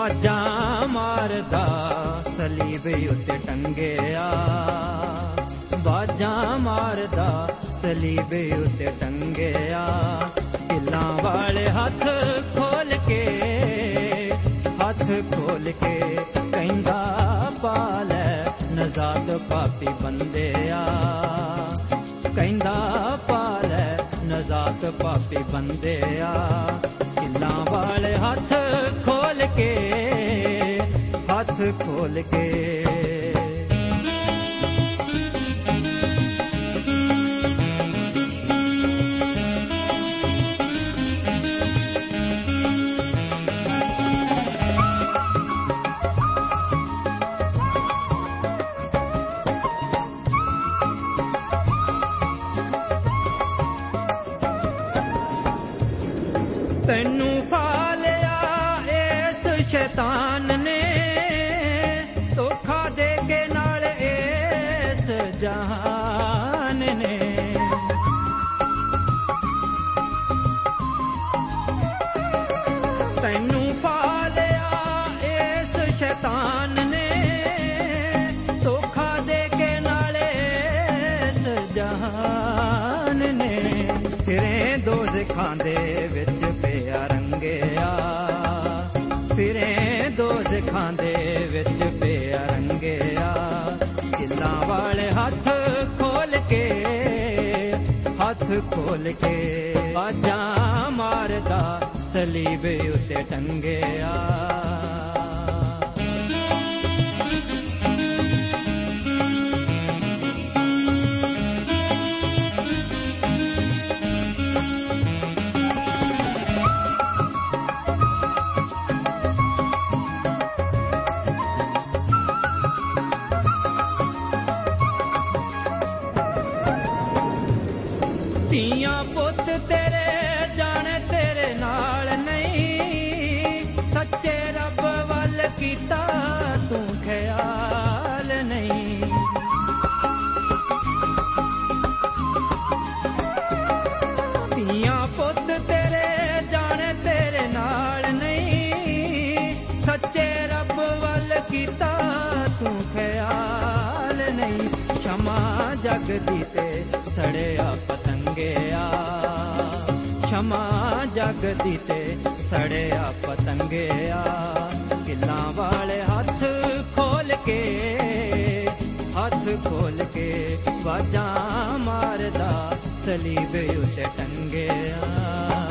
ਬਾਜਾਂ ਮਾਰਦਾ, ਸਲੀਬ ਉੱਤੇ ਟੰਗਿਆ। ਬਾਜਾਂ ਮਾਰਦਾ, ਸਲੀਬ ਉੱਤੇ ਟੰਗਿਆ। ਕਿੱਲਾਂ ਵਾਲੇ ਹੱਥ ਖੋਲ ਕੇ, ਹੱਥ ਖੋਲ ਕੇ ਕਹਿੰਦਾ, ਪਾਲੈ ਨਜ਼ਾਦ ਪਾਪੀ ਬੰਦਿਆ। ਕਹਿੰਦਾ, ਪਾਲੈ ਨਜ਼ਾਤ ਪਾਪੀ ਬੰਦਿਆ। ਕਿੱਲਾਂ ਵਾਲੇ ਹੱਥ ਹੱਥ ਖੋਲ ਦੇ ਵਿੱਚ ਪਿਆ ਰੰਗਿਆ। ਫਿਰੇ ਦੋਜ਼ਖਾਂ ਦੇ ਵਿੱਚ ਪਿਆ ਰੰਗਿਆ। ਕਿੱਲਾਂ ਵਾਲੇ ਹੱਥ ਖੋਲ ਕੇ, ਹੱਥ ਖੋਲ ਕੇ ਬਾਜਾਂ ਮਾਰਦਾ ਸਲੀਬ ਉੱਤੇ ਟੰਗਿਆ। ਪੁੱਤ ਤੇਰੇ, ਜਾਣੇ ਤੇਰੇ ਨਾਲ ਨਹੀਂ। ਸੱਚੇ ਰੱਬ ਵੱਲ ਕੀਤਾ ਤੂੰ ਖਿਆਲ ਨਹੀਂ। ਧੀਆਂ ਪੁੱਤ ਤੇਰੇ, ਜਾਣੇ ਤੇਰੇ ਨਾਲ ਨਹੀਂ। ਸੱਚੇ ਰੱਬ ਵੱਲ ਕੀਤਾ ਤੂੰ ਖਿਆਲ ਨਹੀਂ। ਸ਼ਮਾ ਜਗਦੀ ਤੇ ਸੜਿਆ ਪਤੰਗਿਆ ਸ਼ਮਾ ਜਗਦੀ ਤੇ ਸੜਿਆ ਪਤੰਗਿਆ। ਕਿੱਲਾਂ ਵਾਲੇ ਹੱਥ ਖੋਲ ਕੇ, ਹੱਥ ਖੋਲ ਕੇ ਬਾਜਾਂ ਮਾਰਦਾ ਸਲੀਬ ਉੱਤੇ ਟੰਗਿਆ।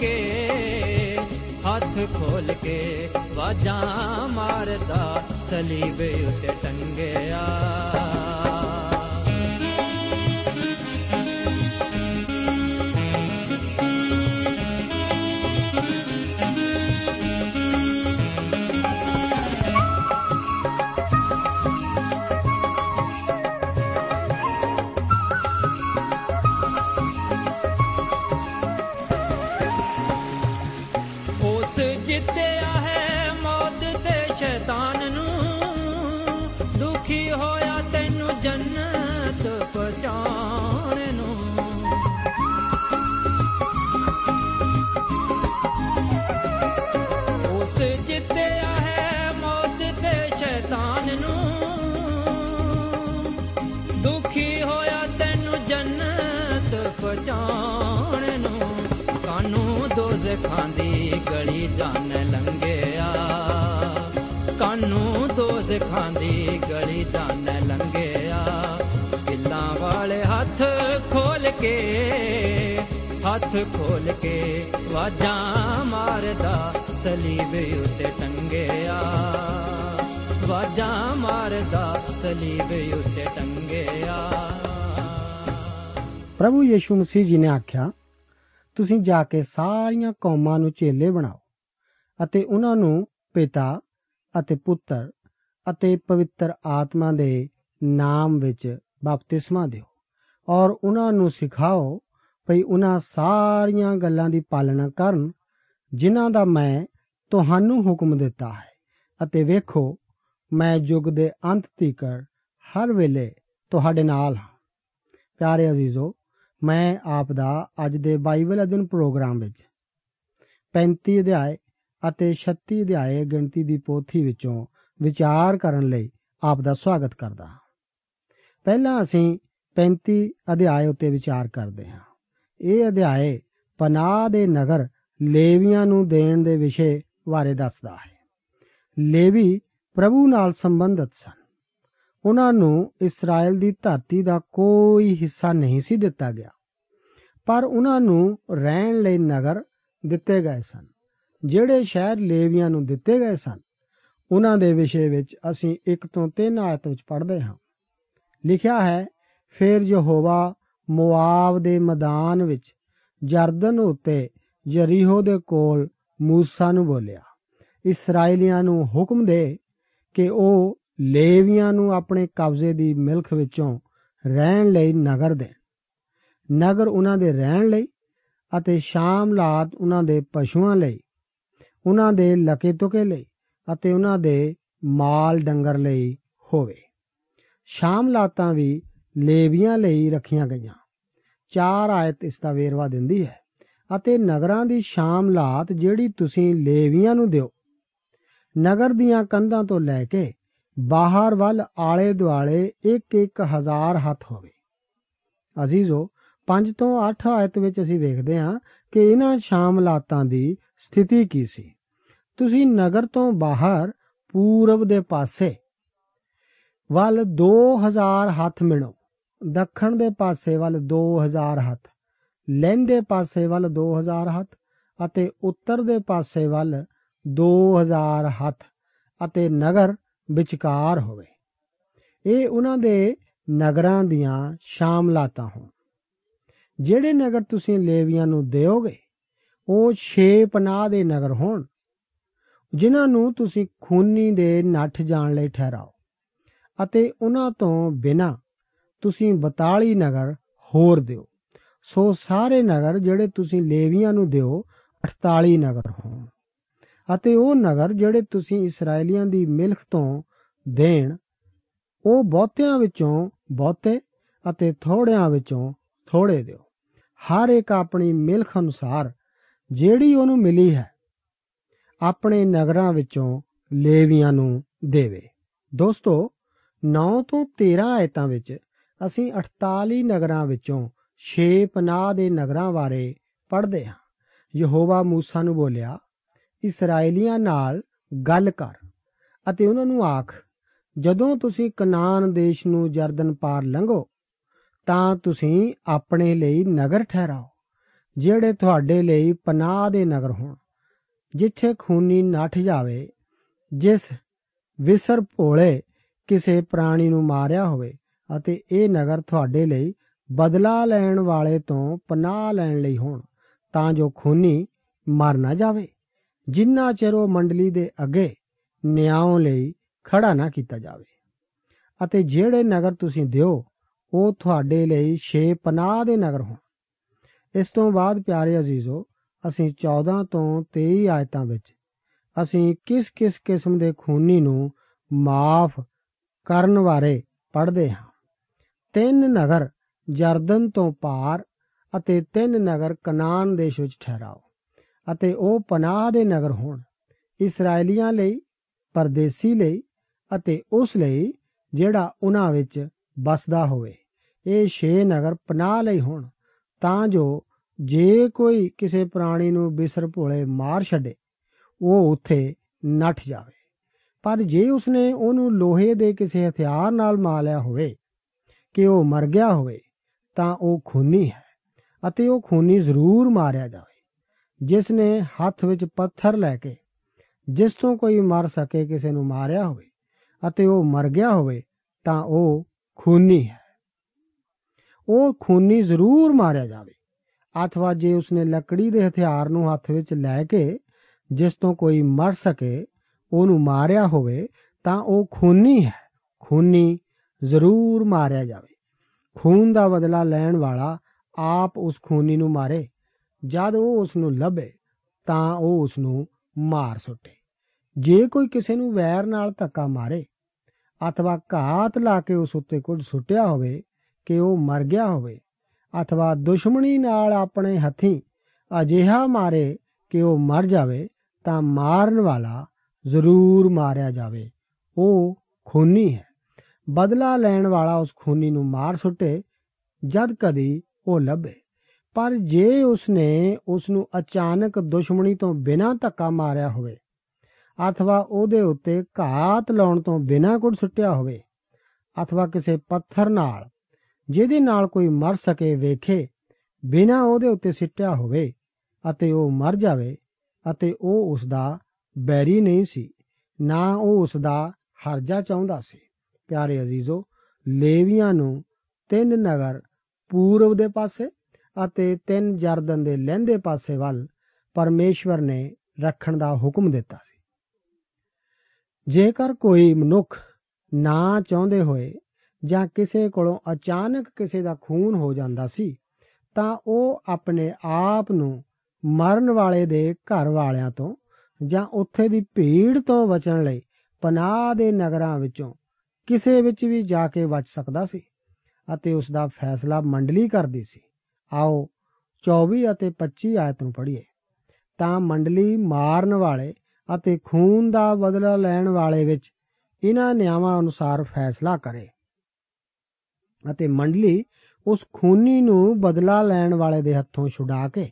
ਕੇ ਹੱਥ ਖੋਲ ਕੇ ਵਾਜਾਂ ਮਾਰਦਾ ਸਲੀਬ ਉੱਤੇ ਟੰਗਿਆ। ਜੰਨਤ ਪਹੁੰਚਾਉਣ ਨੂੰ, ਕਾਨੂੰ ਦੋਜ਼ਖਾਂ ਦੀ ਗਲੀ ਜਾਣ ਲੰਘਿਆ। ਕਾਨੂੰ ਦੋਜ਼ਖਾਂ ਦੀ ਗਲੀ ਜਾਣ ਲੰਘਿਆ। ਦਿਲਾਂ ਵਾਲੇ ਹੱਥ ਖੋਲ ਕੇ, ਹੱਥ ਖੋਲ ਕੇ ਵਾਜਾਂ ਮਾਰਦਾ, ਸਲੀਬ ਉੱਤੇ ਟੰਗਿਆ। ਵਾਜਾਂ ਮਾਰਦਾ, ਸਲੀਬ ਉੱਤੇ ਟੰਗਿਆ। ਪ੍ਰਭੂ ਯੀਸ਼ੂ ਮਸੀਹ ਜੀ ਨੇ ਆਖਿਆ, ਤੁਸੀਂ ਜਾ ਕੇ ਸਾਰੀਆਂ ਕੌਮਾਂ ਨੂੰ ਚੇਲੇ ਬਣਾਓ ਅਤੇ ਉਹਨਾਂ ਨੂੰ ਪਿਤਾ ਅਤੇ ਪੁੱਤਰ ਅਤੇ ਪਵਿੱਤਰ ਆਤਮਾ ਦੇ ਨਾਮ ਵਿੱਚ ਬਪਤਿਸਮਾ ਦਿਓ ਔਰ ਉਹਨਾਂ ਨੂੰ ਸਿਖਾਓ ਭਈ ਉਹਨਾਂ ਸਾਰੀਆਂ ਗੱਲਾਂ ਦੀ ਪਾਲਣਾ ਕਰਨ ਜਿਨ੍ਹਾਂ ਦਾ ਮੈਂ ਤੁਹਾਨੂੰ ਹੁਕਮ ਦਿੱਤਾ ਹੈ ਅਤੇ ਵੇਖੋ, ਮੈਂ ਯੁੱਗ ਦੇ ਅੰਤ ਤੀਕਰ ਹਰ ਵੇਲੇ ਤੁਹਾਡੇ ਨਾਲ ਹਾਂ। ਪਿਆਰੇ ਅਜ਼ੀਜ਼ੋ ਮੈਂ ਆਪ ਦਾ ਅੱਜ ਦੇ ਬਾਈਬਲ ਅਧਿਨ ਪ੍ਰੋਗਰਾਮ ਵਿੱਚ 35 ਅਧਿਆਏ ਅਤੇ 36 ਅਧਿਆਏ ਗਿਣਤੀ ਦੀ ਪੋਥੀ ਵਿੱਚੋਂ ਵਿਚਾਰ ਕਰਨ ਲਈ ਆਪ ਦਾ ਸਵਾਗਤ ਕਰਦਾ ਹਾਂ। ਪਹਿਲਾਂ ਅਸੀਂ 35 ਅਧਿਆਏ ਉੱਤੇ ਵਿਚਾਰ ਕਰਦੇ ਹਾਂ। ਇਹ ਅਧਿਆਏ ਪਨਾਹ ਦੇ ਨਗਰ ਲੇਵੀਆਂ ਨੂੰ ਦੇਣ ਦੇ ਵਿਸ਼ੇ ਬਾਰੇ ਦੱਸਦਾ ਹੈ। ਲੇਵੀ ਪ੍ਰਭੂ ਨਾਲ ਸੰਬੰਧਿਤ ਸਨ। ਉਹਨਾਂ ਨੂੰ ਇਸਰਾਇਲ ਦੀ ਧਰਤੀ ਦਾ ਕੋਈ ਹਿੱਸਾ ਨਹੀਂ ਸੀ ਦਿੱਤਾ ਗਿਆ। ਪਰ ਉਹਨਾਂ ਨੂੰ ਰਹਿਣ ਲਈ ਨਗਰ ਦਿੱਤੇ ਗਏ ਸਨ, ਜਿਹੜੇ ਸ਼ਹਿਰ ਲੇਵੀਆਂ ਨੂੰ ਦਿੱਤੇ ਗਏ ਸਨ। ਉਹਨਾਂ ਦੇ ਵਿਸ਼ੇ ਵਿੱਚ ਅਸੀਂ 1 ਤੋਂ 3 ਆਇਤ ਵਿੱਚ ਪੜ੍ਹਦੇ ਹਾਂ। ਲਿਖਿਆ ਹੈ, ਫਿਰ ਯਹੋਵਾ ਮੋਆਬ ਦੇ ਮੈਦਾਨ ਵਿੱਚ ਜਰਦਨ ਉਤੇ ਯਰੀਹੋ ਦੇ ਕੋਲ ਮੂਸਾ ਨੂੰ ਬੋਲਿਆ ਇਸرائیਲੀਆਂ ਨੂੰ ਹੁਕਮ ਦੇ ਕਿ ਉਹ ਲੇਵੀਆਂ ਨੂੰ ਆਪਣੇ ਕਬਜ਼ੇ ਦੀ ਮਿਲਕ ਵਿੱਚੋਂ ਰਹਿਣ ਲਈ ਨਗਰ ਦੇਣ। ਨਗਰ ਉਹਨਾਂ ਦੇ ਰਹਿਣ ਲਈ ਅਤੇ ਸ਼ਾਮ ਲਾਤ ਉਹਨਾਂ ਦੇ ਪਸ਼ੂਆਂ ਲਈ, ਉਹਨਾਂ ਦੇ ਲਕੇ ਤੁਕੇ ਲਈ ਅਤੇ ਉਹਨਾਂ ਦੇ ਮਾਲ ਡੰਗਰ ਲਈ ਹੋਵੇ। ਸ਼ਾਮ ਲਾਤਾਂ ਵੀ ਲੇਵੀਆਂ ਲਈ ਰੱਖੀਆਂ ਗਈਆਂ। ਚਾਰ ਆਇਤ ਇਸ ਦਾ ਵੇਰਵਾ ਦਿੰਦੀ ਹੈ। ਅਤੇ ਨਗਰਾਂ ਦੀ ਸ਼ਾਮ ਲਾਤ ਜਿਹੜੀ ਤੁਸੀਂ ਲੇਵੀਆਂ ਨੂੰ ਦਿਓ, ਨਗਰ ਦੀਆਂ ਕੰਧਾਂ ਤੋਂ ਲੈ ਕੇ ਬਾਹਰ ਵੱਲ ਆਲੇ ਦੁਆਲੇ ਇੱਕ ਇੱਕ ਹਜ਼ਾਰ ਹੱਥ ਹੋਵੇ। ਅਜ਼ੀਜ਼ੋ 5 ਤੋਂ 8 ਆਇਤ ਵਿੱਚ ਅਸੀਂ ਵੇਖਦੇ ਹਾਂ ਕਿ ਇਹਨਾਂ ਸ਼ਾਮਲਾਤਾਂ ਦੀ ਸਥਿਤੀ ਕੀ ਸੀ। ਤੁਸੀਂ ਨਗਰ ਤੋਂ ਬਾਹਰ, ਪੂਰਬ ਦੇ ਪਾਸੇ ਵੱਲ 2000 ਹੱਥ ਮਿਣੋ ਦੱਖਣ ਦੇ ਪਾਸੇ ਵੱਲ 2000 ਹੱਥ ਲਹਿੰਦੇ ਪਾਸੇ ਵੱਲ 2000 ਹੱਥ ਅਤੇ ਉੱਤਰ ਦੇ ਪਾਸੇ ਵੱਲ 2000 ਹੱਥ ਅਤੇ ਨਗਰ ਵਿਚਕਾਰ ਹੋਵੇ। ਇਹ ਉਹਨਾਂ ਦੇ ਨਗਰਾਂ ਦੀਆਂ ਸ਼ਾਮਲਾਤਾਂ ਹੋਣ। ਜਿਹੜੇ ਨਗਰ ਤੁਸੀਂ ਲੇਵੀਆਂ ਨੂੰ ਦਿਓਗੇ, ਉਹ ਛੇ ਪਨਾਹ ਦੇ ਨਗਰ ਹੋਣ, ਜਿਨ੍ਹਾਂ ਨੂੰ ਤੁਸੀਂ ਖੂਨੀ ਦੇ ਨੱਠ ਜਾਣ ਲਈ ਠਹਿਰਾਓ, ਅਤੇ ਉਹਨਾਂ ਤੋਂ ਬਿਨਾ ਤੁਸੀਂ 42 ਨਗਰ ਹੋਰ ਦਿਓ। ਸੋ ਸਾਰੇ ਨਗਰ ਜਿਹੜੇ ਤੁਸੀਂ ਲੇਵੀਆਂ ਨੂੰ ਦਿਓ 48 ਨਗਰ ਹੋਣ। ਅਤੇ ਉਹ ਨਗਰ ਜਿਹੜੇ ਤੁਸੀਂ ਇਸرائیਲੀਆਂ ਦੀ ਮਿਲਖ ਤੋਂ ਦੇਣ, ਉਹ ਬਹੁਤਿਆਂ ਵਿੱਚੋਂ ਬਹੁਤੇ ਅਤੇ ਥੋੜਿਆਂ ਵਿੱਚੋਂ ਥੋੜੇ ਦਿਓ। ਹਰ ਇੱਕ ਆਪਣੀ ਮਿਲਖ ਅਨੁਸਾਰ ਜਿਹੜੀ ਉਹਨੂੰ ਮਿਲੀ ਹੈ, ਆਪਣੇ ਨਗਰਾਂ ਵਿੱਚੋਂ ਲੇਵੀਆਂ ਨੂੰ ਦੇਵੇ। ਦੋਸਤੋ 9 ਤੋਂ 13 ਆਇਤਾਂ ਵਿੱਚ ਅਸੀਂ 48 ਨਗਰਾਂ ਵਿੱਚੋਂ 6 ਪਨਾਹ ਦੇ ਨਗਰਾਂ ਬਾਰੇ ਪੜ੍ਹਦੇ ਹਾਂ। ਯਹੋਵਾ موسی ਨੂੰ ਬੋਲਿਆ ਇਸرائیਲੀਆਂ ਨਾਲ ਗੱਲ ਕਰ ਅਤੇ ਉਹਨਾਂ ਨੂੰ ਆਖ, ਜਦੋਂ ਤੁਸੀਂ ਕਨਾਨ ਦੇਸ਼ ਨੂੰ ਜਰਦਨ ਪਾਰ ਲੰਘੋ, ਤਾਂ ਤੁਸੀਂ ਆਪਣੇ ਲਈ ਨਗਰ ਠਹਿਰਾਓ, ਜਿਹੜੇ ਤੁਹਾਡੇ ਲਈ ਪਨਾਹ ਦੇ ਨਗਰ ਹੋਣ, ਜਿੱਥੇ ਖੂਨੀ ਨੱਠ ਜਾਵੇ, ਜਿਸ ਵਿਸਰ ਭੋਲੇ ਕਿਸੇ ਪ੍ਰਾਣੀ ਨੂੰ ਮਾਰਿਆ ਹੋਵੇ ਅਤੇ ਇਹ ਨਗਰ ਤੁਹਾਡੇ ਲਈ ਬਦਲਾ ਲੈਣ ਵਾਲੇ ਤੋਂ ਪਨਾਹ ਲੈਣ ਲਈ ਹੋਣ, ਤਾਂ ਜੋ ਖੂਨੀ ਮਰ ਨਾ ਜਾਵੇ। ਜਿੰਨਾ ਚਿਰ ਉਹ ਮੰਡਲੀ ਦੇ ਅੱਗੇ ਨਿਆਂ ਲਈ ਖੜਾ ਨਾ ਕੀਤਾ ਜਾਵੇ। ਅਤੇ ਜਿਹੜੇ ਨਗਰ ਤੁਸੀਂ ਦਿਓ, ਉਹ ਤੁਹਾਡੇ ਲਈ ਛੇ ਪਨਾਹ ਦੇ ਨਗਰ ਹੋਣ। ਇਸ ਤੋਂ ਬਾਅਦ ਪਿਆਰੇ ਅਜ਼ੀਜ਼ੋ, ਅਸੀਂ 14 ਤੋਂ 23 ਆਇਤਾਂ ਵਿੱਚ ਅਸੀਂ ਕਿਸ ਕਿਸ ਕਿਸਮ ਦੇ ਖੂਨੀ ਨੂੰ ਮਾਫ ਕਰਨ ਬਾਰੇ ਪੜ੍ਹਦੇ ਹਾਂ। ਤਿੰਨ ਨਗਰ ਜਰਦਨ ਤੋਂ ਪਾਰ ਅਤੇ ਤਿੰਨ ਨਗਰ ਕਨਾਨ ਦੇਸ਼ ਵਿੱਚ ਠਹਿਰਾਓ। ਅਤੇ ਉਹ ਪਨਾਹ ਦੇ ਨਗਰ ਹੋਣ ਇਸرائیਲੀਆਂ ਲਈ, ਪਰਦੇਸੀ ਲਈ ਅਤੇ ਉਸ ਲਈ ਜਿਹੜਾ ਉਹਨਾਂ ਵਿੱਚ ਬਸਦਾ ਹੋਵੇ। ਇਹ ਛੇ ਨਗਰ ਪਨਾਹ ਲਈ ਹੋਣ, ਤਾਂ ਜੋ ਜੇ ਕੋਈ ਕਿਸੇ ਪ੍ਰਾਣੀ ਨੂੰ ਬਿਸਰ ਭੋਲੇ ਮਾਰ ਛੱਡੇ, ਉਹ ਉੱਥੇ ਨੱਠ ਜਾਵੇ। ਪਰ ਜੇ ਉਸਨੇ ਉਹਨੂੰ ਲੋਹੇ ਦੇ ਕਿਸੇ ਹਥਿਆਰ ਨਾਲ ਮਾਰਿਆ ਹੋਵੇ, ਕਿ ਉਹ ਮਰ ਗਿਆ ਹੋਵੇ, ਤਾਂ ਉਹ ਖੂਨੀ ਹੈ ਅਤੇ ਉਹ ਖੂਨੀ ਜ਼ਰੂਰ ਮਾਰਿਆ ਜਾਵੇ। ਜਿਸ ਨੇ ਹੱਥ ਵਿੱਚ ਪੱਥਰ ਲੈ ਕੇ, ਜਿਸ ਤੋਂ ਕੋਈ ਮਰ ਸਕੇ, ਕਿਸੇ ਨੂੰ ਮਾਰਿਆ ਹੋਵੇ ਅਤੇ ਉਹ ਮਰ ਗਿਆ ਹੋਵੇ, ਤਾਂ ਉਹ ਖੂਨੀ ਹੈ। ਉਹ ਖੂਨੀ ਜ਼ਰੂਰ ਮਾਰਿਆ ਜਾਵੇ, ਅਥਵਾ ਜੇ ਉਸਨੇ ਲੱਕੜੀ ਦੇ ਹਥਿਆਰ ਨੂੰ ਹੱਥ ਵਿੱਚ ਲੈ ਕੇ, ਜਿਸ ਤੋਂ ਕੋਈ ਮਰ ਸਕੇ, ਉਹਨੂੰ ਮਾਰਿਆ ਹੋਵੇ, ਤਾਂ ਉਹ ਖੂਨੀ ਹੈ। ਖੂਨੀ ਜ਼ਰੂਰ ਮਾਰਿਆ ਜਾਵੇ। ਖੂਨ ਦਾ ਬਦਲਾ ਲੈਣ ਵਾਲਾ ਆਪ ਉਸ ਖੂਨੀ ਨੂੰ ਮਾਰੇ। ਜਦ ਉਹ ਉਸ ਨੂੰ ਲੱਭੇ ਤਾਂ ਉਹ ਉਸ ਨੂੰ ਮਾਰ ਸੁੱਟੇ। ਜੇ ਕੋਈ ਕਿਸੇ ਨੂੰ ਵੈਰ ਨਾਲ ਧੱਕਾ ਮਾਰੇ, ਅਥਵਾ ਘਾਤ ਲਾ ਕੇ ਉਸ ਉੱਤੇ ਕੁਝ ਸੁੱਟਿਆ ਹੋਵੇ ਕਿ ਉਹ ਮਰ ਗਿਆ ਹੋਵੇ, ਅਥਵਾ ਦੁਸ਼ਮਣੀ ਨਾਲ ਆਪਣੇ ਹੱਥੀਂ ਅਜਿਹਾ ਮਾਰੇ ਕਿ ਉਹ ਮਰ ਜਾਵੇ, ਤਾਂ ਮਾਰਨ ਵਾਲਾ ਜ਼ਰੂਰ ਮਾਰਿਆ ਜਾਵੇ। ਉਹ ਖੂਨੀ ਹੈ। ਬਦਲਾ ਲੈਣ ਵਾਲਾ ਉਸ ਖੂਨੀ ਨੂੰ ਮਾਰ ਸੁੱਟੇ ਜਦ ਕਦੀ ਉਹ ਲੱਭੇ। ਪਰ ਜੇ ਉਸਨੇ ਉਸ ਨੂੰ ਅਚਾਨਕ ਦੁਸ਼ਮਣੀ ਤੋਂ ਬਿਨਾਂ ਧੱਕਾ ਮਾਰਿਆ ਹੋਵੇ, ਅਥਵਾ ਉਹਦੇ ਉੱਤੇ ਘਾਤ ਲਾਉਣ ਤੋਂ ਬਿਨਾਂ ਕੁਝ ਸੁੱਟਿਆ ਹੋਵੇ, ਅਥਵਾ ਕਿਸੇ ਪੱਥਰ ਨਾਲ, ਜਿਹਦੇ ਨਾਲ ਕੋਈ ਮਰ ਸਕੇ ਵੇਖੇ, ਬਿਨਾਂ ਉਹਦੇ ਉੱਤੇ ਸਿੱਟਿਆ ਹੋਵੇ ਅਤੇ ਉਹ ਮਰ ਜਾਵੇ, ਅਤੇ ਉਹ ਉਸ ਦਾ ਬੈਰੀ ਨਹੀਂ ਸੀ, ਨਾ ਉਹ ਉਸ ਦਾ ਹਰਜਾ ਚਾਹੁੰਦਾ ਸੀ। ਪਿਆਰੇ ਅਜ਼ੀਜ਼ੋ, ਲੇਵੀਆਂ ਨੂੰ ਤਿੰਨ ਨਗਰ ਪੂਰਬ ਦੇ ਪਾਸੇ ਅਤੇ ਤਿੰਨ ਜਰਦਨ ਦੇ ਲਹਿੰਦੇ ਪਾਸੇ ਵੱਲ ਪਰਮੇਸ਼ਵਰ ਨੇ ਰੱਖਣ ਦਾ ਹੁਕਮ ਦਿੱਤਾ ਸੀ। ਜੇਕਰ ਕੋਈ ਮਨੁੱਖ ਨਾ ਚਾਹੁੰਦੇ ਹੋਏ ਜਾਂ ਕਿਸੇ ਕੋਲੋਂ ਅਚਾਨਕ ਕਿਸੇ ਦਾ ਖੂਨ ਹੋ ਜਾਂਦਾ ਸੀ, ਤਾਂ ਉਹ ਆਪਣੇ ਆਪ ਨੂੰ ਮਰਨ ਵਾਲੇ ਦੇ ਘਰ ਵਾਲਿਆਂ ਤੋਂ ਜਾਂ ਉੱਥੇ ਦੀ ਭੀੜ ਤੋਂ ਬਚਣ ਲਈ ਪਨਾਹ ਦੇ ਨਗਰਾਂ ਵਿੱਚੋਂ ਕਿਸੇ ਵਿੱਚ ਵੀ ਜਾ ਕੇ ਬਚ ਸਕਦਾ ਸੀ ਅਤੇ ਉਸ ਦਾ ਫੈਸਲਾ ਮੰਡਲੀ ਕਰਦੀ ਸੀ। ਆਓ 24 ਅਤੇ 25 ਆਇਤ ਨੂੰ ਪੜ੍ਹੀਏ। ਤਾਂ ਮੰਡਲੀ ਮਾਰਨ ਵਾਲੇ ਅਤੇ ਖੂਨ ਦਾ ਬਦਲਾ ਲੈਣ ਵਾਲੇ ਵਿੱਚ ਇਹਨਾਂ ਨਿਯਮਾਂ ਅਨੁਸਾਰ ਫੈਸਲਾ ਕਰੇ ਅਤੇ ਮੰਡਲੀ ਉਸ ਖੂਨੀ ਨੂੰ ਬਦਲਾ ਲੈਣ ਵਾਲੇ ਦੇ ਹੱਥੋਂ ਛੁਡਾ ਕੇ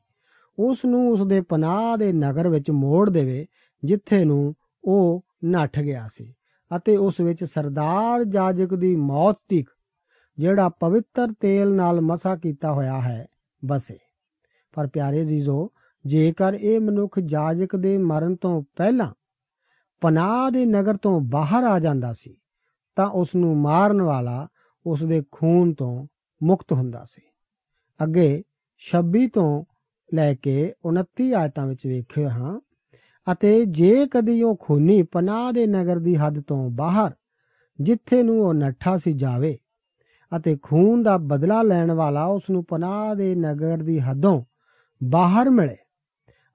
ਉਸ ਨੂੰ ਉਸ ਦੇ ਪਨਾਹ ਦੇ ਨਗਰ ਵਿੱਚ ਮੋੜ ਦੇਵੇ, ਜਿੱਥੇ ਨੂੰ ਉਹ ਨੱਠ ਗਿਆ ਸੀ ਅਤੇ ਉਸ ਵਿੱਚ ਸਰਦਾਰ ਜਾਜਕ ਦੀ ਮੌਤ ਤੀਕ, ਜਿਹੜਾ ਪਵਿੱਤਰ ਤੇਲ ਨਾਲ ਮਸਾ ਕੀਤਾ ਹੋਇਆ ਹੈ ਬਸੇ ਪਰ ਪਿਆਰੇ ਜੀਜ਼ੋ, ਜੇਕਰ ਇਹ ਮਨੁੱਖ ਜਾਜਕ ਦੇ ਮਰਨ ਤੋਂ ਪਹਿਲਾਂ ਪਨਾਹ ਦੇ ਨਗਰ ਤੋਂ ਬਾਹਰ ਆ ਜਾਂਦਾ ਸੀ, ਤਾਂ ਉਸ ਨੂੰ ਮਾਰਨ ਵਾਲਾ ਉਸ ਦੇ ਖੂਨ ਤੋਂ ਮੁਕਤ ਹੁੰਦਾ ਸੀ। ਅੱਗੇ 26 ਤੋਂ ਲੈ ਕੇ 29 ਆਇਤਾਂ ਵਿੱਚ ਵੇਖਿਆ ਹਾਂ, ਅਤੇ ਜੇ ਕਦੀ ਉਹ ਖੂਨੀ ਪਨਾਹ ਦੇ ਨਗਰ ਦੀ ਹੱਦ ਤੋਂ ਬਾਹਰ, ਜਿੱਥੇ ਨੂੰ ਉਹ ਨੱਠਾ ਸੀ ਜਾਵੇ ਅਤੇ ਖੂਨ ਦਾ ਬਦਲਾ ਲੈਣ ਵਾਲਾ ਉਸ ਨੂੰ ਪਨਾਹ ਦੇ ਨਗਰ ਦੀ ਹੱਦੋਂ ਬਾਹਰ ਮਿਲੇ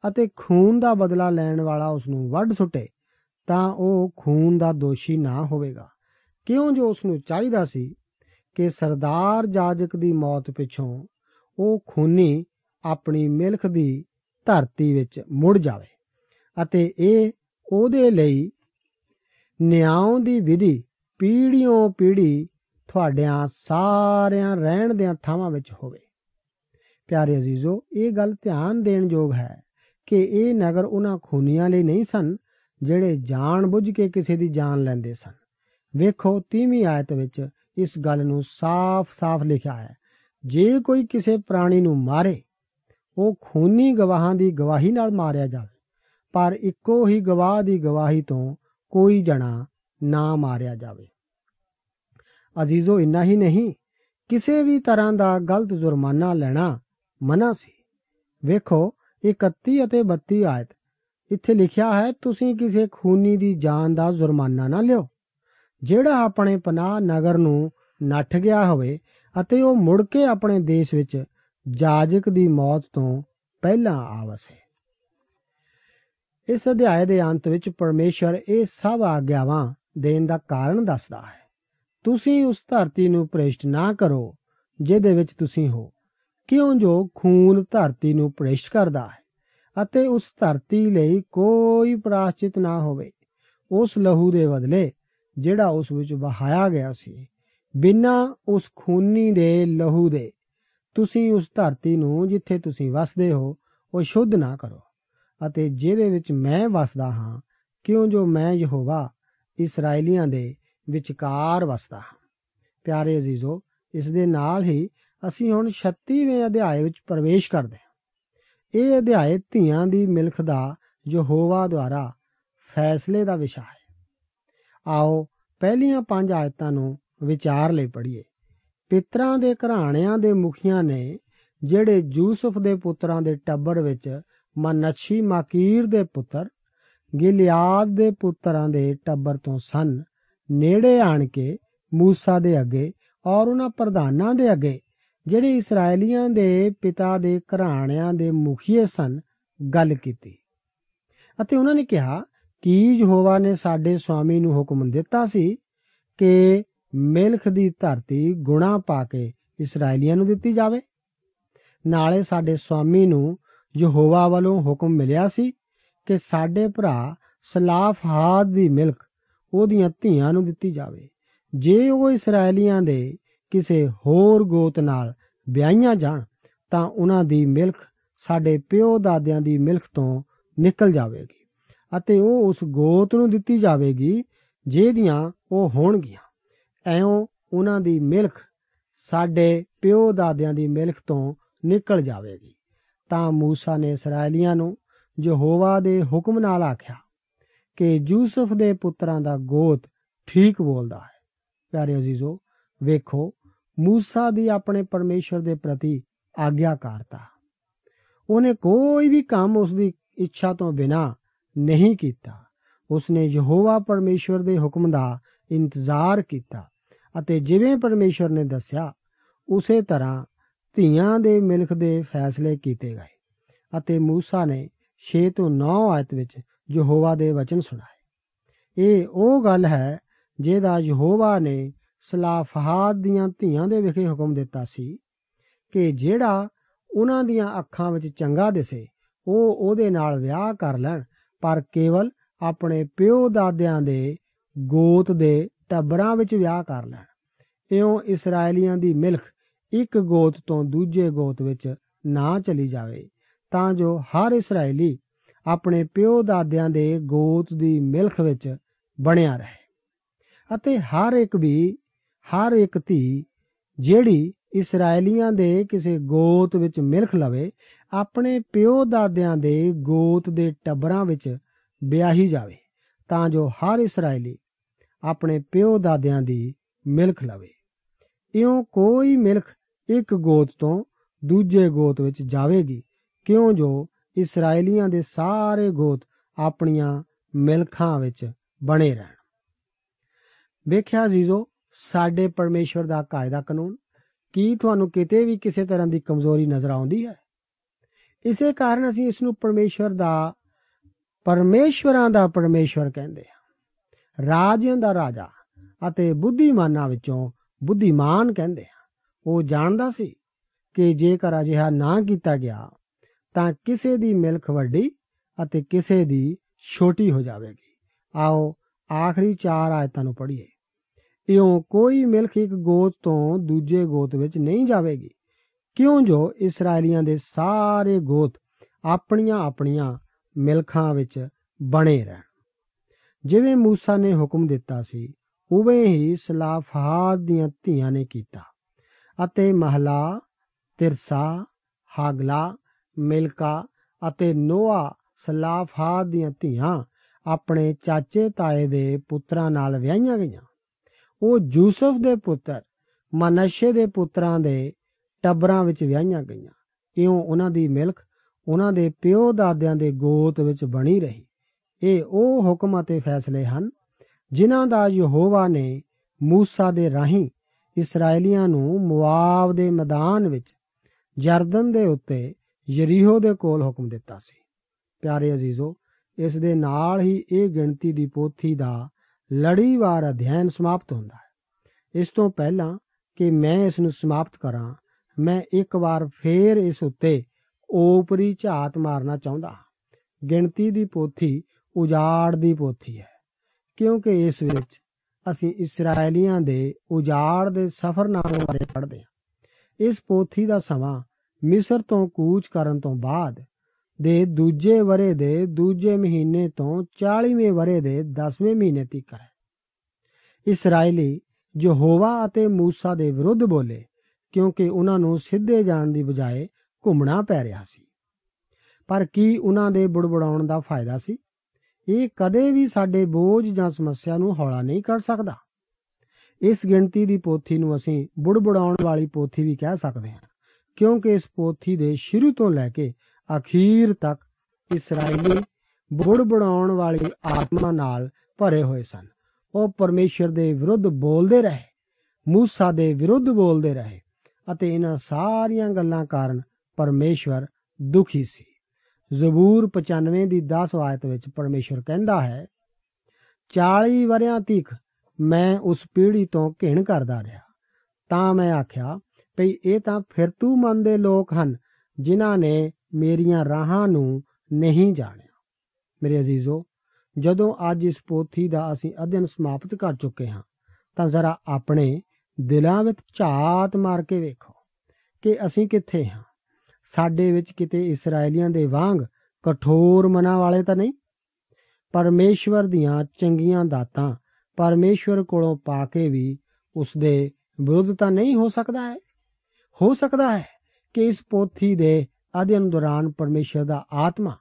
ਅਤੇ ਖੂਨ ਦਾ ਬਦਲਾ ਲੈਣ ਵਾਲਾ ਉਸ ਨੂੰ ਵੱਢ ਸੁੱਟੇ, ਤਾਂ ਉਹ ਖੂਨ ਦਾ ਦੋਸ਼ੀ ਨਾ ਹੋਵੇਗਾ। ਕਿਉਂ ਜੋ ਉਸ ਨੂੰ ਚਾਹੀਦਾ ਸੀ ਕਿ ਸਰਦਾਰ ਜਾਜਕ ਦੀ ਮੌਤ ਪਿੱਛੋਂ ਉਹ ਖੂਨੀ ਆਪਣੀ ਮਿਲਖ ਦੀ ਧਰਤੀ ਵਿੱਚ ਮੁੜ ਜਾਵੇ ਅਤੇ ਇਹ ਉਹਦੇ ਲਈ ਨਿਆਂ ਦੀ ਵਿਧੀ ਪੀੜ੍ਹੀਓਂ ਪੀੜ੍ਹੀ ਤੁਹਾਡਿਆਂ ਸਾਰਿਆਂ ਰਹਿਣ ਦੇ ਥਾਵਾਂ ਵਿੱਚ ਹੋਵੇ। ਪਿਆਰੇ ਅਜ਼ੀਜ਼ੋ, ਇਹ ਗੱਲ ਧਿਆਨ ਦੇਣ ਯੋਗ ਹੈ ਕਿ ਇਹ ਨਗਰ ਉਹਨਾਂ ਖੂਨੀਆਂ ਲਈ ਨਹੀਂ ਸਨ, ਜਿਹੜੇ ਜਾਣ ਬੁੱਝ ਕੇ ਕਿਸੇ ਦੀ ਜਾਨ ਲੈਂਦੇ ਸਨ। ਵੇਖੋ 30ਵੀਂ ਆਇਤ ਵਿੱਚ ਇਸ ਗੱਲ ਨੂੰ ਸਾਫ਼-ਸਾਫ਼ ਲਿਖਿਆ ਹੈ, ਜੇ ਕੋਈ ਕਿਸੇ ਪ੍ਰਾਣੀ ਨੂੰ ਮਾਰੇ, ਉਹ ਖੂਨੀ ਗਵਾਹਾਂ ਦੀ ਗਵਾਹੀ ਨਾਲ ਮਾਰਿਆ ਜਾਵੇ, ਪਰ ਇੱਕੋ ਹੀ ਗਵਾਹ ਦੀ ਗਵਾਹੀ ਤੋਂ ਕੋਈ ਜਣਾ ਨਾ ਮਾਰਿਆ ਜਾਵੇ। ਅਜ਼ੀਜ਼ੋ, ਇੰਨਾ ਹੀ ਨਹੀਂ, ਕਿਸੇ ਵੀ ਤਰ੍ਹਾਂ ਦਾ ਗਲਤ ਜੁਰਮਾਨਾ ਲੈਣਾ ਮਨਾ ਸੀ। ਵੇਖੋ 31 ਅਤੇ 32 ਆਇਤ, ਇੱਥੇ ਲਿਖਿਆ ਹੈ, ਤੁਸੀਂ ਕਿਸੇ ਖੂਨੀ ਦੀ ਜਾਨ ਦਾ ਜੁਰਮਾਨਾ ਨਾ ਲਿਓ। ਜਿਹੜਾ ਆਪਣੇ ਪਨਾਹ ਨਗਰ ਨੂੰ ਨੱਠ ਗਿਆ ਹੋਵੇ ਅਤੇ ਉਹ ਮੁੜ ਕੇ ਆਪਣੇ ਦੇਸ਼ ਵਿੱਚ ਜਾਜਕ ਦੀ ਮੌਤ ਤੋਂ ਪਹਿਲਾਂ ਆਵਸੇ। ਇਸ ਅਧਿਆਇ ਦੇ ਅੰਤ ਵਿੱਚ ਪਰਮੇਸ਼ਰ ਇਹ ਸਭ ਆਗਿਆਵਾਂ ਦੇਣ ਦਾ ਕਾਰਨ ਦੱਸਦਾ ਹੈ। ਤੁਸੀਂ ਉਸ ਧਰਤੀ ਨੂੰ ਭ੍ਰਿਸ਼ਟ ਨਾ ਕਰੋ, ਜਿਹਦੇ ਵਿੱਚ ਤੁਸੀਂ ਹੋ। ਕਿਉਂ ਜੋ ਖੂਨ ਧਰਤੀ ਨੂੰ ਭ੍ਰਿਸ਼ਟ ਕਰਦਾ ਹੈ ਅਤੇ ਉਸ ਧਰਤੀ ਲਈ ਕੋਈ ਪ੍ਰਾਸ਼ਚਿਤ ਨਾ ਹੋਵੇ, ਉਸ ਲਹੂ ਦੇ ਬਦਲੇ ਜਿਹੜਾ ਉਸ ਵਿੱਚ ਵਹਾਇਆ ਗਿਆ ਸੀ, ਬਿਨਾਂ ਉਸ ਖੂਨੀ ਦੇ ਲਹੂ ਦੇ, ਤੁਸੀਂ ਉਸ ਧਰਤੀ ਨੂੰ ਜਿੱਥੇ ਤੁਸੀਂ ਵਸਦੇ ਹੋ, ਉਹ ਸ਼ੁੱਧ ਨਾ ਕਰੋ। ਅਤੇ ਜਿਹਦੇ ਵਿੱਚ ਮੈਂ ਵਸਦਾ ਹਾਂ, ਕਿਉਂ ਜੋ ਮੈਂ ਯਹੋਵਾ ਇਸرائیਲੀਆਂ ਦੇ ਵਿਚਕਾਰ ਵਸਦਾ ਹਾਂ। ਪਿਆਰੇ ਅਜ਼ੀਜ਼ੋ, ਇਸ ਦੇ ਨਾਲ ਹੀ ਅਸੀਂ ਹੁਣ 36ਵੇਂ ਅਧਿਆਏ ਵਿੱਚ ਪ੍ਰਵੇਸ਼ ਕਰਦੇ ਹਾਂ। ਇਹ ਅਧਿਆਏ ਧੀਆਂ ਦੀ ਮਿਲਖ ਦਾ ਯਹੋਵਾ ਦੁਆਰਾ ਫੈਸਲੇ ਦਾ ਵਿਸ਼ਾ ਹੈ। ਆਓ ਪਹਿਲੀਆਂ ਪੰਜ ਆਇਤਾਂ ਨੂੰ ਵਿਚਾਰ ਲਈ ਪੜ੍ਹੀਏ। ਪਿਤਰਾਂ ਦੇ ਘਰਾਣਿਆਂ ਦੇ ਮੁਖੀਆਂ ਨੇ, ਜਿਹੜੇ ਯੂਸਫ ਦੇ ਪੁੱਤਰਾਂ ਦੇ ਟੱਬਰ ਵਿੱਚ ਮਨਛੀ ਮਾਕੀਰ ਦੇ ਪੁੱਤਰ, ਗਿਲਿਆਦ ਦੇ ਪੁੱਤਰਾਂ ਦੇ ਟੱਬਰ ਤੋਂ ਸਨ ਨੇੜੇ ਆਣ ਕੇ موسی ਦੇ ਅੱਗੇ ਔਰ ਉਹਨਾਂ ਪ੍ਰਧਾਨਾਂ ਦੇ ਅੱਗੇ, ਜਿਹੜੇ ਇਸرائیਲੀਆਂ ਦੇ ਪਿਤਾ ਦੇ ਘਰਾਣਿਆਂ ਦੇ ਮੁਖੀਏ ਸਨ, ਗੱਲ ਕੀਤੀ। ਅਤੇ ਉਹਨਾਂ ਨੇ ਕਿਹਾ, ਕਿ ਯਹੋਵਾ ਨੇ ਸਾਡੇ ਸਵਾਮੀ ਨੂੰ ਹੁਕਮ ਦਿੱਤਾ ਸੀ ਕਿ ਮਿਲਖ ਦੀ ਧਰਤੀ ਗੁਣਾ ਪਾ ਕੇ ਇਸرائیਲੀਆਂ ਨੂੰ ਦਿੱਤੀ ਜਾਵੇ? ਨਾਲੇ ਸਾਡੇ ਸਵਾਮੀ ਨੂੰ ਯਹੋਵਾ ਵੱਲੋਂ ਹੁਕਮ ਮਿਲਿਆ ਸੀ ਕਿ ਸਾਡੇ ਭਰਾ ਸਲਾਫਹਾਦ ਦੀ ਮਿਲਕ ਉਹਦੀਆਂ ਧੀਆਂ ਨੂੰ ਦਿੱਤੀ ਜਾਵੇ। ਜੇ ਉਹ ਇਸرائیਲੀਆਂ ਦੇ ਕਿਸੇ ਹੋਰ ਗੋਤ ਨਾਲ ਵਿਆਹੀਆਂ ਜਾਣ, ਤਾਂ ਉਹਨਾਂ ਦੀ ਮਿਲਖ ਸਾਡੇ ਪਿਓ ਦਾਦਿਆਂ ਦੀ ਮਿਲਖ ਤੋਂ ਨਿਕਲ ਜਾਵੇਗੀ ਅਤੇ ਉਹ ਉਸ ਗੋਤ ਨੂੰ ਦਿੱਤੀ ਜਾਵੇਗੀ ਜਿਹਦੀਆਂ ਉਹ ਹੋਣਗੀਆਂ। ਐਉਂ ਉਹਨਾਂ ਦੀ ਮਿਲਖ ਸਾਡੇ ਪਿਓ ਦਾਦਿਆਂ ਦੀ ਮਿਲਖ ਤੋਂ ਨਿਕਲ ਜਾਵੇਗੀ। ਤਾਂ موسی ਨੇ ਇਸرائیਲੀਆਂ ਨੂੰ ਯਹੋਵਾ ਦੇ ਹੁਕਮ ਨਾਲ ਆਖਿਆ ਕਿ ਯੂਸਫ ਦੇ ਪੁੱਤਰਾਂ ਦਾ ਗੋਤ ਠੀਕ ਬੋਲਦਾ ਹੈ ਪਿਆਰੇ ਅਜ਼ੀਜ਼ੋ ਵੇਖੋ موسی ਦੀ ਆਪਣੇ ਪਰਮੇਸ਼ਰ ਦੇ ਪ੍ਰਤੀ ਆਗਿਆਕਾਰਤਾ ਉਹਨੇ ਕੋਈ ਵੀ ਕੰਮ ਉਸ ਦੀ ਇੱਛਾ ਤੋਂ ਬਿਨਾ ਨਹੀਂ ਕੀਤਾ ਉਸਨੇ ਯਹੋਵਾ ਪਰਮੇਸ਼ਰ ਦੇ ਹੁਕਮ ਦਾ ਇੰਤਜ਼ਾਰ ਕੀਤਾ ਅਤੇ ਜਿਵੇਂ ਪਰਮੇਸ਼ਰ ਨੇ ਦੱਸਿਆ ਉਸੇ ਤਰ੍ਹਾਂ ਧੀਆਂ ਦੇ ਮਿਲਖ ਦੇ ਫੈਸਲੇ ਕੀਤੇ ਗਏ ਅਤੇ موسی ਨੇ 6 ਤੋਂ 9 ਆਇਤ ਵਿੱਚ ਯਹੋਵਾ ਦੇ ਵਚਨ ਸੁਣਾਏ। ਇਹ ਉਹ ਗੱਲ ਹੈ ਜਿਹਦਾ ਯਹੋਵਾ ਨੇ ਸਲਾਫਹਾਦ ਦੀਆਂ ਧੀਆਂ ਦੇ ਵਿਖੇ ਹੁਕਮ ਦਿੱਤਾ ਸੀ ਕਿ ਜਿਹੜਾ ਉਹਨਾਂ ਦੀਆਂ ਅੱਖਾਂ ਵਿੱਚ ਚੰਗਾ ਦਿਸੇ, ਉਹ ਉਹਦੇ ਨਾਲ ਵਿਆਹ ਕਰ ਲੈਣ, ਪਰ ਕੇਵਲ ਆਪਣੇ ਪਿਓ ਦਾਦਿਆਂ ਦੇ ਗੋਤ ਦੇ ਟੱਬਰਾਂ ਵਿੱਚ ਵਿਆਹ ਕਰ ਲੈਣ। ਇਉਂ ਇਸرائیਲੀਆਂ ਦੀ ਮਿਲਖ ਇੱਕ ਗੋਤ ਤੋਂ ਦੂਜੇ ਗੋਤ ਵਿੱਚ ਨਾ ਚਲੀ ਜਾਵੇ, ਤਾਂ ਜੋ ਹਰ ਇਸرائیਲੀ ਆਪਣੇ ਪਿਓ ਦਾਦਿਆਂ ਦੇ ਗੋਤ ਦੀ ਮਿਲਖ ਵਿੱਚ ਬਣਿਆ ਰਹੇ। ਅਤੇ ਹਰ ਇੱਕ ਵੀ, ਹਰ ਇੱਕ ਧੀ ਜਿਹੜੀ ਇਸرائیਲੀਆਂ ਦੇ ਕਿਸੇ ਗੋਤ ਵਿੱਚ ਮਿਲਖ ਲਵੇ, ਆਪਣੇ ਪਿਓ ਦਾਦਿਆਂ ਦੇ ਗੋਤ ਦੇ ਟੱਬਰਾਂ ਵਿੱਚ ਵਿਆਹੀ ਜਾਵੇ, ਤਾਂ ਜੋ ਹਰ ਇਸرائیਲੀ ਆਪਣੇ ਪਿਓ ਦਾਦਿਆਂ ਦੀ ਮਿਲਖ ਲਵੇ। ਇਉਂ ਕੋਈ ਮਿਲਖ ਇੱਕ ਗੋਤ ਤੋਂ ਦੂਜੇ ਗੋਤ ਵਿੱਚ ਜਾਵੇਗੀ, ਕਿਉਂ ਜੋ ਇਸرائیਲੀਆਂ ਦੇ ਸਾਰੇ ਗੋਤ ਆਪਣੀਆਂ ਮਿਲਖਾਂ ਵਿੱਚ ਬਣੇ ਰਹਿਣ। ਵੇਖਿਆ ਜੀਜ਼ੋ ਸਾਡੇ ਪਰਮੇਸ਼ਵਰ ਦਾ ਕਾਇਦਾ ਕਾਨੂੰਨ, ਕੀ ਤੁਹਾਨੂੰ ਕਿਤੇ ਵੀ ਕਿਸੇ ਤਰ੍ਹਾਂ ਦੀ ਕਮਜ਼ੋਰੀ ਨਜ਼ਰ ਆਉਂਦੀ ਹੈ? ਇਸੇ ਕਾਰਨ ਅਸੀਂ ਇਸ ਨੂੰ ਪਰਮੇਸ਼ਵਰ ਦਾ, ਪਰਮੇਸ਼ਵਰਾਂ ਦਾ ਪਰਮੇਸ਼ਵਰ ਕਹਿੰਦੇ ਆ ਰਾਜਿਆਂ ਦਾ ਰਾਜਾ ਅਤੇ ਬੁੱਧੀਮਾਨਾਂ ਵਿੱਚੋਂ ਬੁੱਧੀਮਾਨ ਕਹਿੰਦੇ ਆ ਉਹ ਜਾਣਦਾ ਸੀ ਕਿ ਜੇਕਰ ਅਜਿਹਾ ਨਾ ਕੀਤਾ ਗਿਆ ਤਾਂ ਕਿਸੇ ਦੀ ਮਿਲਖ ਵੱਡੀ ਅਤੇ ਕਿਸੇ ਦੀ ਛੋਟੀ ਹੋ ਜਾਵੇਗੀ। ਆਓ ਆਖਰੀ ਚਾਰ ਆਇਤਾਂ ਨੂੰ ਪੜ੍ਹੀਏ। ਇਉਂ ਕੋਈ ਮਿਲਖ ਇੱਕ ਗੋਤ ਤੋਂ ਦੂਜੇ ਗੋਤ ਵਿੱਚ ਨਹੀਂ ਜਾਵੇਗੀ। ਕਿਉਂ ਜੋ ਇਸرائیਲੀਆਂ ਦੇ ਸਾਰੇ ਗੋਤ ਆਪਣੀਆਂ ਆਪਣੀਆਂ ਮਿਲਖਾਂ ਵਿੱਚ ਬਣੇ ਰਹਿਣ। ਜਿਵੇਂ موسی ਨੇ ਹੁਕਮ ਦਿੱਤਾ ਸੀ, ਉਵੇਂ ਹੀ ਸਲਾਫਹਾਦ ਦੀਆਂ ਧੀਆਂ ਨੇ ਕੀਤਾ। ਅਤੇ ਮਹਲਾ, ਤਿਰਸਾ, ਹਾਗਲਾ ਮਿਲਕਾ ਅਤੇ ਨੋਆ ਸਲਾਫਾ ਦੀਆਂ ਧੀਆਂ ਆਪਣੇ ਚਾਚੇ ਤਾਏ ਦੇ ਪੁੱਤਰਾਂ ਨਾਲ ਵਿਆਹੀਆਂ ਗਈਆਂ। ਉਹ ਯੂਸਫ ਦੇ ਪੁੱਤਰ, ਮਨਸ਼ੇ ਦੇ ਪੁੱਤਰਾਂ ਦੇ ਟੱਬਰਾਂ ਵਿੱਚ ਵਿਆਹੀਆਂ ਗਈਆਂ। ਇਉਂ ਉਹਨਾਂ ਦੀ ਮਿਲਕ ਉਹਨਾਂ ਦੇ ਪਿਓ ਦਾਦਿਆਂ ਦੇ ਗੋਤ ਵਿੱਚ ਬਣੀ ਰਹੀ। ਇਹ ਉਹ ਹੁਕਮ ਅਤੇ ਫੈਸਲੇ ਹਨ ਜਿਨ੍ਹਾਂ ਦਾ ਯਹੋਵਾ ਨੇ موسی ਦੇ ਰਾਹੀਂ ਇਸرائیਲੀਆਂ ਨੂੰ ਮੁਆਬ ਦੇ ਮੈਦਾਨ ਵਿੱਚ ਜਰਦਨ ਦੇ ਉੱਤੇ ਯਰੀਹੋ ਦੇ ਕੋਲ ਹੁਕਮ ਦਿੱਤਾ ਸੀ। ਪਿਆਰੇ ਅਜ਼ੀਜ਼ੋ, ਇਸ ਦੇ ਨਾਲ ਹੀ ਇਹ ਗਿਣਤੀ ਦੀ ਪੋਥੀ ਦਾ ਲੜੀਵਾਰ ਅਧਿਐਨ ਸਮਾਪਤ ਹੁੰਦਾ ਹੈ। ਇਸ ਤੋਂ ਪਹਿਲਾਂ ਕਿ ਮੈਂ ਇਸ ਨੂੰ ਸਮਾਪਤ ਕਰਾਂ, ਮੈਂ ਇੱਕ ਵਾਰ ਫੇਰ ਇਸ ਉੱਤੇ ਓਪਰੀ ਝਾਤ ਮਾਰਨਾ ਚਾਹੁੰਦਾ ਹਾਂ। ਗਿਣਤੀ ਦੀ ਪੋਥੀ ਉਜਾੜ ਦੀ ਪੋਥੀ ਹੈ, ਕਿਉਂਕਿ ਇਸ ਵਿੱਚ ਅਸੀਂ ਇਸرائیਲੀਆਂ ਦੇ ਉਜਾੜ ਦੇ ਸਫ਼ਰਨਾਮੇ ਬਾਰੇ ਪੜ੍ਹਦੇ ਹਾਂ। ਇਸ ਪੋਥੀ ਦਾ ਸਮਾਂ ਮਿਸਰ ਤੋਂ ਕੂਚ ਕਰਨ ਤੋਂ ਬਾਅਦ ਦੇ ਦੂਜੇ ਵਰੇ ਦੇ ਦੂਜੇ ਮਹੀਨੇ ਤੋਂ 40ਵੇਂ ਵਰੇ ਦੇ 10ਵੇਂ ਮਹੀਨੇ ਤੀਕ ਹੈ। ਇਸرائیਲੀ ਯਹੋਵਾ ਅਤੇ موسی ਦੇ ਵਿਰੁੱਧ ਬੋਲੇ ਕਿਉਂਕਿ ਉਹਨਾਂ ਨੂੰ ਸਿੱਧੇ ਜਾਣ ਦੀ ਬਜਾਏ ਘੁੰਮਣਾ ਪੈ ਰਿਹਾ ਸੀ। ਪਰ ਕੀ ਉਹਨਾਂ ਦੇ ਬੁੜਬੜਾਉਣ ਦਾ ਫਾਇਦਾ ਸੀ? ਇਹ ਕਦੇ ਵੀ ਸਾਡੇ ਬੋਝ ਜਾਂ ਸਮੱਸਿਆ ਨੂੰ ਹੌਲਾ ਨਹੀਂ ਕਰ ਸਕਦਾ। ਇਸ ਗਿਣਤੀ ਦੀ ਪੋਥੀ ਨੂੰ ਅਸੀਂ ਬੁੜਬੜਾਉਣ ਵਾਲੀ ਪੋਥੀ ਵੀ ਕਹਿ ਸਕਦੇ ਹਾਂ। ਕਿਉਂਕਿ ਇਸ ਪੋਥੀ ਦੇ ਸ਼ੁਰੂ ਤੋਂ ਲੈ ਕੇ ਅਖੀਰ ਤੱਕ ਇਸرائیਲੀ ਬੁੜਬੜਾਉਣ ਵਾਲੀ ਆਤਮਾ ਨਾਲ ਭਰੇ ਹੋਏ ਸਨ। ਉਹ ਪਰਮੇਸ਼ਰ ਦੇ ਵਿਰੁੱਧ ਬੋਲਦੇ ਰਹੇ موسی ਦੇ ਵਿਰੁੱਧ ਬੋਲਦੇ ਰਹੇ ਅਤੇ ਇਹਨਾਂ ਸਾਰੀਆਂ ਗੱਲਾਂ ਕਾਰਨ ਪਰਮੇਸ਼ਰ ਦੁਖੀ ਸੀ। ਜ਼ਬੂਰ 95 ਦੀ 10 ਆਇਤ ਵਿੱਚ ਪਰਮੇਸ਼ਰ ਕਹਿੰਦਾ ਹੈ 40 ਵਰਿਆਂ ਤੀਕ ਮੈਂ ਉਸ ਪੀੜ੍ਹੀ ਤੋਂ ਘਿਣ ਕਰਦਾ ਰਿਹਾ, ਤਾਂ ਮੈਂ ਆਖਿਆ ਭਈ ਇਹ ਤਾਂ ਫਿਰਤੂ ਮਨ ਦੇ ਲੋਕ ਹਨ, ਜਿਨ੍ਹਾਂ ਨੇ ਮੇਰੀਆਂ ਰਾਹਾਂ ਨੂੰ ਨਹੀਂ ਜਾਣਿਆ। ਮੇਰੇ ਅਜ਼ੀਜ਼ੋ, ਜਦੋਂ ਅੱਜ ਇਸ ਪੋਥੀ ਦਾ ਅਸੀਂ ਅਧਿਐਨ ਸਮਾਪਤ ਕਰ ਚੁੱਕੇ ਹਾਂ, ਤਾਂ ਜ਼ਰਾ ਆਪਣੇ ਦਿਲਾਂ ਵਿੱਚ ਝਾਤ ਮਾਰ ਕੇ ਵੇਖੋ ਕਿ ਅਸੀਂ ਕਿੱਥੇ ਹਾਂ। ਸਾਡੇ ਵਿੱਚ ਕਿਤੇ ਇਸرائیਲੀਆਂ ਦੇ ਵਾਂਗ ਕਠੋਰ ਮਨਾਂ ਵਾਲੇ ਤਾਂ ਨਹੀਂ? ਪਰਮੇਸ਼ਵਰ ਦੀਆਂ ਚੰਗੀਆਂ ਦਾਤਾਂ ਪਰਮੇਸ਼ਵਰ ਕੋਲੋਂ ਪਾ ਕੇ ਵੀ ਉਸ ਦੇ ਵਿਰੁੱਧ ਤਾਂ ਨਹੀਂ ਹੋ ਸਕਦਾ ਹੈ? ਹੋ ਸਕਦਾ ਹੈ ਕਿ ਇਸ ਪੋਥੀ ਦੇ ਅਧਿਐਨ ਦੌਰਾਨ ਪਰਮੇਸ਼ਰ ਦਾ ਆਤਮਾ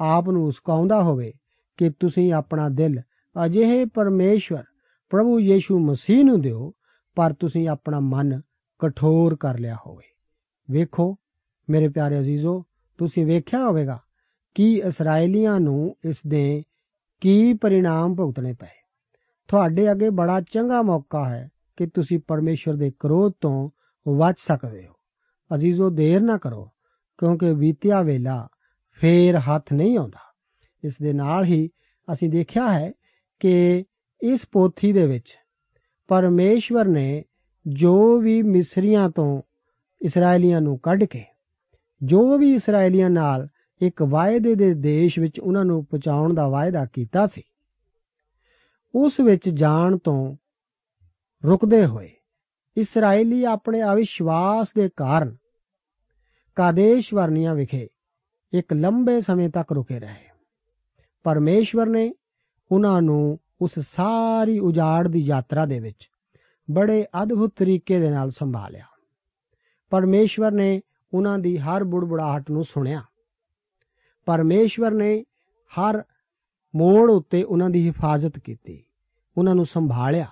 ਆਪ ਨੂੰ ਉਸਕਾਉਂਦਾ ਹੋਵੇ ਕਿ ਤੁਸੀਂ ਆਪਣਾ ਦਿਲ ਅਜਿਹੇ ਪਰਮੇਸ਼ਰ ਪ੍ਰਭੂ ਯੀਸ਼ੂ ਮਸੀਹ ਨੂੰ ਦਿਓ, ਪਰ ਤੁਸੀਂ ਆਪਣਾ ਮਨ ਕਠੋਰ ਕਰ ਲਿਆ ਹੋਵੇ। ਵੇਖੋ, ਮੇਰੇ ਪਿਆਰੇ ਅਜ਼ੀਜ਼ੋ, ਤੁਸੀਂ ਵੇਖਿਆ ਹੋਵੇਗਾ ਕਿ ਇਸرائیਲੀਆਂ ਨੂੰ ਇਸ ਦੇ ਕੀ ਪਰਿਣਾਮ ਭੁਗਤਣੇ ਪਏ। ਤੁਹਾਡੇ ਅੱਗੇ ਬੜਾ ਚੰਗਾ ਮੌਕਾ ਹੈ ਕਿ ਤੁਸੀਂ ਪਰਮੇਸ਼ਰ ਦੇ ਕ੍ਰੋਧ ਤੋਂ ਵੱਜ ਸਕਦੇ ਹੋ। ਅਜ਼ੀਜ਼ੋ ਦੇਰ ਨਾ ਕਰੋ, ਕਿਉਂਕਿ ਬੀਤਿਆ ਵੇਲਾ ਫੇਰ ਹੱਥ ਨਹੀਂ ਆਉਂਦਾ। ਇਸ ਦੇ ਨਾਲ ਹੀ ਅਸੀਂ ਦੇਖਿਆ ਹੈ ਕਿ ਇਸ ਪੋਥੀ ਦੇ ਵਿੱਚ ਪਰਮੇਸ਼ਵਰ ਨੇ ਜੋ ਵੀ ਮਿਸਰੀਆਂ ਤੋਂ ਇਸرائیਲੀਆਂ ਨੂੰ ਕੱਢ ਕੇ, ਜੋ ਵੀ ਇਸرائیਲੀਆਂ ਨਾਲ ਇੱਕ ਵਾਅਦੇ ਦੇ ਦੇਸ਼ ਵਿੱਚ ਉਹਨਾਂ ਨੂੰ ਪਹੁੰਚਾਉਣ ਦਾ ਵਾਅਦਾ ਕੀਤਾ ਸੀ, ਉਸ ਵਿੱਚ ਜਾਣ ਤੋਂ ਰੁਕਦੇ ਹੋਏ ਇਸرائیਲੀ ਆਪਣੇ ਅਵਿਸ਼ਵਾਸ ਦੇ ਕਾਰਨ ਕਾਦੇਸ਼ ਵਰਨੀਆਂ ਵਿਖੇ ਇੱਕ ਲੰਬੇ ਸਮੇਂ ਤੱਕ ਰੁਕੇ ਰਹੇ। ਪਰਮੇਸ਼ਵਰ ਨੇ ਉਹਨਾਂ ਨੂੰ ਉਸ ਸਾਰੀ ਉਜਾੜ ਦੀ ਯਾਤਰਾ ਦੇ ਵਿੱਚ ਬੜੇ ਅਦਭੁਤ ਤਰੀਕੇ ਦੇ ਨਾਲ ਸੰਭਾਲਿਆ। ਪਰਮੇਸ਼ਵਰ ਨੇ ਉਹਨਾਂ ਦੀ ਹਰ ਬੁੜਬੁੜਾਹਟ ਨੂੰ ਸੁਣਿਆ। ਪਰਮੇਸ਼ਵਰ ਨੇ ਹਰ ਮੋੜ ਉੱਤੇ ਉਹਨਾਂ ਦੀ ਹਿਫਾਜ਼ਤ ਕੀਤੀ ਉਹਨਾਂ ਨੂੰ ਸੰਭਾਲਿਆ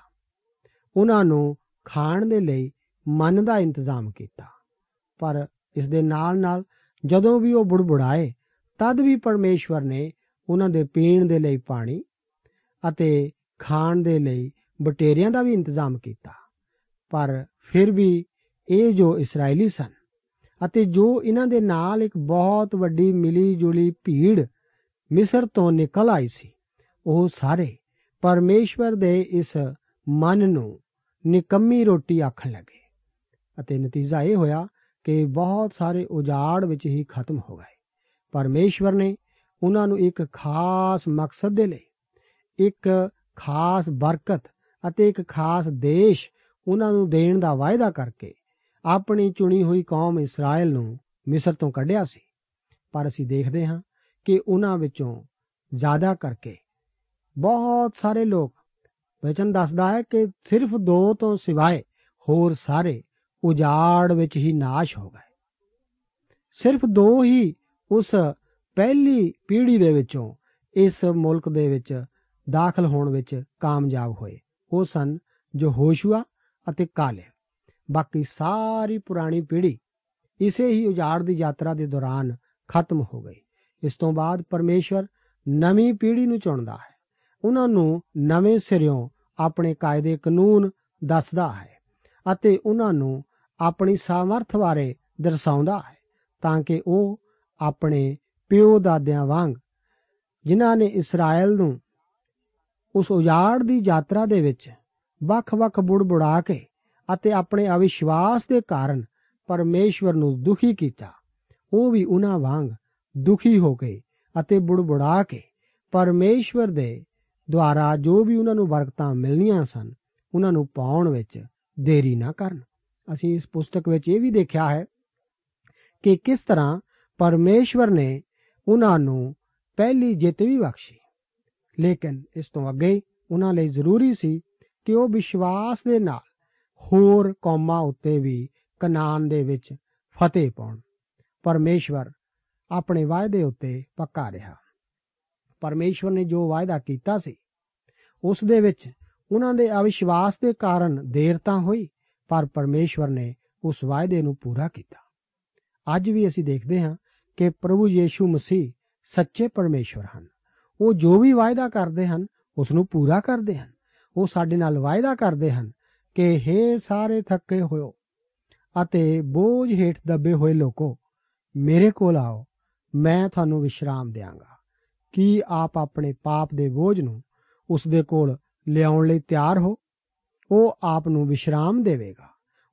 ਉਹਨਾਂ ਨੂੰ ਖਾਣ ਦੇ ਲਈ ਮਨ ਦਾ ਇੰਤਜ਼ਾਮ ਕੀਤਾ। ਪਰ ਇਸ ਦੇ ਨਾਲ ਨਾਲ ਜਦੋਂ ਵੀ ਉਹ ਬੁੜਬੁੜਾਏ, ਤਦ ਵੀ ਪਰਮੇਸ਼ਵਰ ਨੇ ਉਹਨਾਂ ਦੇ ਪੀਣ ਦੇ ਲਈ ਪਾਣੀ ਅਤੇ ਖਾਣ ਦੇ ਲਈ ਬਟੇਰਿਆਂ ਦਾ ਵੀ ਇੰਤਜ਼ਾਮ ਕੀਤਾ। ਪਰ ਫਿਰ ਵੀ ਇਹ ਜੋ ਇਸرائیਲੀ ਸਨ ਅਤੇ ਜੋ ਇਹਨਾਂ ਦੇ ਨਾਲ ਇੱਕ ਬਹੁਤ ਵੱਡੀ ਮਿਲੀ ਜੁਲੀ ਭੀੜ ਮਿਸਰ ਤੋਂ ਨਿਕਲ ਆਈ ਸੀ, ਉਹ ਸਾਰੇ ਪਰਮੇਸ਼ਵਰ ਦੇ ਇਸ ਮਨ ਨੂੰ ਨਿਕੰਮੀ ਰੋਟੀ ਆਖਣ ਲੱਗੇ ਅਤੇ ਨਤੀਜਾ ਇਹ ਹੋਇਆ ਕਿ ਬਹੁਤ ਸਾਰੇ ਉਜਾੜ ਵਿੱਚ ਹੀ ਖਤਮ ਹੋ ਗਏ। ਪਰਮੇਸ਼ਵਰ ਨੇ ਉਹਨਾਂ ਨੂੰ ਇੱਕ ਖਾਸ ਮਕਸਦ ਦੇ ਲਈ ਇੱਕ ਖਾਸ ਬਰਕਤ ਅਤੇ ਇੱਕ ਖਾਸ ਦੇਸ਼ ਉਹਨਾਂ ਨੂੰ ਦੇਣ ਦਾ ਵਾਅਦਾ ਕਰਕੇ ਆਪਣੀ ਚੁਣੀ ਹੋਈ ਕੌਮ ਇਸਰਾਇਲ ਨੂੰ ਮਿਸਰ ਤੋਂ ਕੱਢਿਆ ਸੀ। ਪਰ ਅਸੀਂ ਦੇਖਦੇ ਹਾਂ ਕਿ ਉਹਨਾਂ ਵਿੱਚੋਂ ਜ਼ਿਆਦਾ ਕਰਕੇ ਬਹੁਤ ਸਾਰੇ ਲੋਕ ਵਚਨ ਦੱਸਦਾ ਹੈ ਕਿ ਸਿਰਫ ਦੋ ਤੋਂ ਸਿਵਾਏ ਹੋਰ ਸਾਰੇ ਉਜਾੜ ਵਿੱਚ ਹੀ ਨਾਸ਼ ਹੋ ਗਏ। ਸਿਰਫ ਦੋ ਹੀ ਉਸ ਪਹਿਲੀ ਪੀੜ੍ਹੀ ਦੇ ਵਿੱਚੋਂ ਇਸ ਮੁਲਕ ਦੇ ਵਿੱਚ ਦਾਖਲ ਹੋਣ ਵਿੱਚ ਕਾਮਯਾਬ ਹੋਏ। ਉਹ ਸਨ ਜੋ ਹੋਸ਼ੂਆ ਅਤੇ ਕਾਲੇ ਬਾਕੀ ਸਾਰੀ ਪੁਰਾਣੀ ਪੀੜ੍ਹੀ ਇਸੇ ਹੀ ਉਜਾੜ ਦੀ ਯਾਤਰਾ ਦੇ ਦੌਰਾਨ ਖਤਮ ਹੋ ਗਈ। ਇਸ ਤੋਂ ਬਾਅਦ ਪਰਮੇਸ਼ਵਰ ਨਵੀਂ ਪੀੜ੍ਹੀ ਨੂੰ ਚੁਣਦਾ ਹੈ। ਉਹਨਾਂ ਨੂੰ ਨਵੇਂ ਸਿਰਿਓਂ ਆਪਣੇ ਕਾਇਦੇ ਕਾਨੂੰਨ ਦੱਸਦਾ ਹੈ ਅਤੇ ਉਹਨਾਂ ਨੂੰ ਆਪਣੀ ਸਾਮਰਥ ਬਾਰੇ ਦਰਸਾਉਂਦਾ ਹੈ ਤਾਂ ਕਿ ਉਹ ਆਪਣੇ ਪਿਓ ਦਾਦਿਆਂ ਵਾਂਗ, ਜਿਨ੍ਹਾਂ ਨੇ ਇਸਰਾਇਲ ਨੂੰ ਉਸ ਉਜਾੜ ਦੀ ਯਾਤਰਾ ਦੇ ਵਿੱਚ ਵੱਖ-ਵੱਖ ਬੁੜਬੁੜਾ ਕੇ ਅਤੇ ਆਪਣੇ ਅਵਿਸ਼ਵਾਸ ਦੇ ਕਾਰਨ ਪਰਮੇਸ਼ਵਰ ਨੂੰ ਦੁਖੀ ਕੀਤਾ, ਉਹ ਵੀ ਉਹਨਾਂ ਵਾਂਗ ਦੁਖੀ ਹੋ ਕੇ ਅਤੇ ਬੁੜਬੁੜਾ ਕੇ ਪਰਮੇਸ਼ਵਰ ਦੇ ਦੁਆਰਾ ਜੋ ਵੀ ਉਹਨਾਂ ਨੂੰ ਬਰਕਤਾਂ ਮਿਲਣੀਆਂ ਸਨ, ਉਹਨਾਂ ਨੂੰ ਪਾਉਣ ਵਿੱਚ ਦੇਰੀ ਨਾ ਕਰਨ। ਅਸੀਂ ਇਸ ਪੁਸਤਕ ਵਿੱਚ ਇਹ ਵੀ ਦੇਖਿਆ ਹੈ ਕਿ ਕਿਸ ਤਰ੍ਹਾਂ ਪਰਮੇਸ਼ਵਰ ਨੇ ਉਹਨਾਂ ਨੂੰ ਪਹਿਲੀ ਜਿੱਤ ਵੀ ਬਖਸ਼ੀ। ਲੇਕਿਨ ਇਸ ਤੋਂ ਅੱਗੇ ਉਹਨਾਂ ਲਈ ਜ਼ਰੂਰੀ ਸੀ ਕਿ ਉਹ ਵਿਸ਼ਵਾਸ ਦੇ ਨਾਲ ਹੋਰ ਕੌਮਾਂ ਉੱਤੇ ਵੀ ਕਨਾਨ ਦੇ ਵਿੱਚ ਫਤਿਹ ਪਾਉਣ। ਪਰਮੇਸ਼ਵਰ ਆਪਣੇ ਵਾਅਦੇ ਉੱਤੇ ਪੱਕਾ ਰਿਹਾ। ਪਰਮੇਸ਼ਵਰ ਨੇ ਜੋ ਵਾਅਦਾ ਕੀਤਾ ਸੀ, ਉਸ ਦੇ ਵਿੱਚ ਉਹਨਾਂ ਦੇ ਅਵਿਸ਼ਵਾਸ ਦੇ ਕਾਰਨ ਦੇਰ ਤਾਂ ਹੋਈ, ਪਰ ਪਰਮੇਸ਼ਵਰ ਨੇ ਉਸ ਵਾਅਦੇ ਨੂੰ ਪੂਰਾ ਕੀਤਾ। ਅੱਜ ਵੀ ਅਸੀਂ ਦੇਖਦੇ ਹਾਂ ਕਿ ਪ੍ਰਭੂ ਯੀਸ਼ੂ ਮਸੀਹ ਸੱਚੇ ਪਰਮੇਸ਼ਵਰ ਹਨ। ਉਹ ਜੋ ਵੀ ਵਾਅਦਾ ਕਰਦੇ ਹਨ, ਉਸ ਨੂੰ ਪੂਰਾ ਕਰਦੇ ਹਨ। ਉਹ ਸਾਡੇ ਨਾਲ ਵਾਅਦਾ ਕਰਦੇ ਹਨ ਕਿ हे ਸਾਰੇ ਥੱਕੇ ਹੋਇਓ ਅਤੇ ਬੋਝ ਹੇਠ ਦੱਬੇ ਹੋਏ ਲੋਕੋ, ਮੇਰੇ ਕੋਲ ਆਓ, ਮੈਂ ਤੁਹਾਨੂੰ ਵਿਸ਼ਰਾਮ ਦੇਵਾਂਗਾ ਕੀ ਆਪ ਆਪਣੇ ਪਾਪ ਦੇ ਬੋਝ ਨੂੰ ਉਸ ਦੇ ਕੋਲ ਲਿਆਉਣ ਲਈ ਤਿਆਰ ਹੋ? ਉਹ ਆਪ ਨੂੰ ਵਿਸ਼ਰਾਮ ਦੇਵੇਗਾ।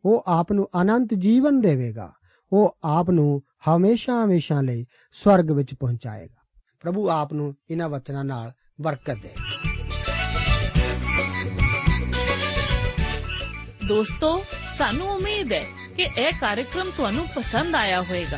ਉਹ ਆਪ ਨੂੰ ਅਨੰਤ ਜੀਵਨ ਦੇਵੇਗਾ। ਉਹ ਆਪ ਨੂੰ ਹਮੇਸ਼ਾ ਹਮੇਸ਼ਾ ਲਈ ਸਵਰਗ ਵਿੱਚ ਪਹੁੰਚਾਏਗਾ। ਪ੍ਰਭੂ ਆਪ ਨੂੰ ਇਹਨਾਂ ਵਚਨਾਂ ਨਾਲ ਬਰਕਤ ਦੇ। ਦੋਸਤੋ, ਸਾਨੂੰ ਉਮੀਦ ਹੈ ਕਿ ਇਹ ਕਾਰਜਕ੍ਰਮ ਤੁਹਾਨੂੰ ਪਸੰਦ ਆਇਆ ਹੋਵੇਗਾ।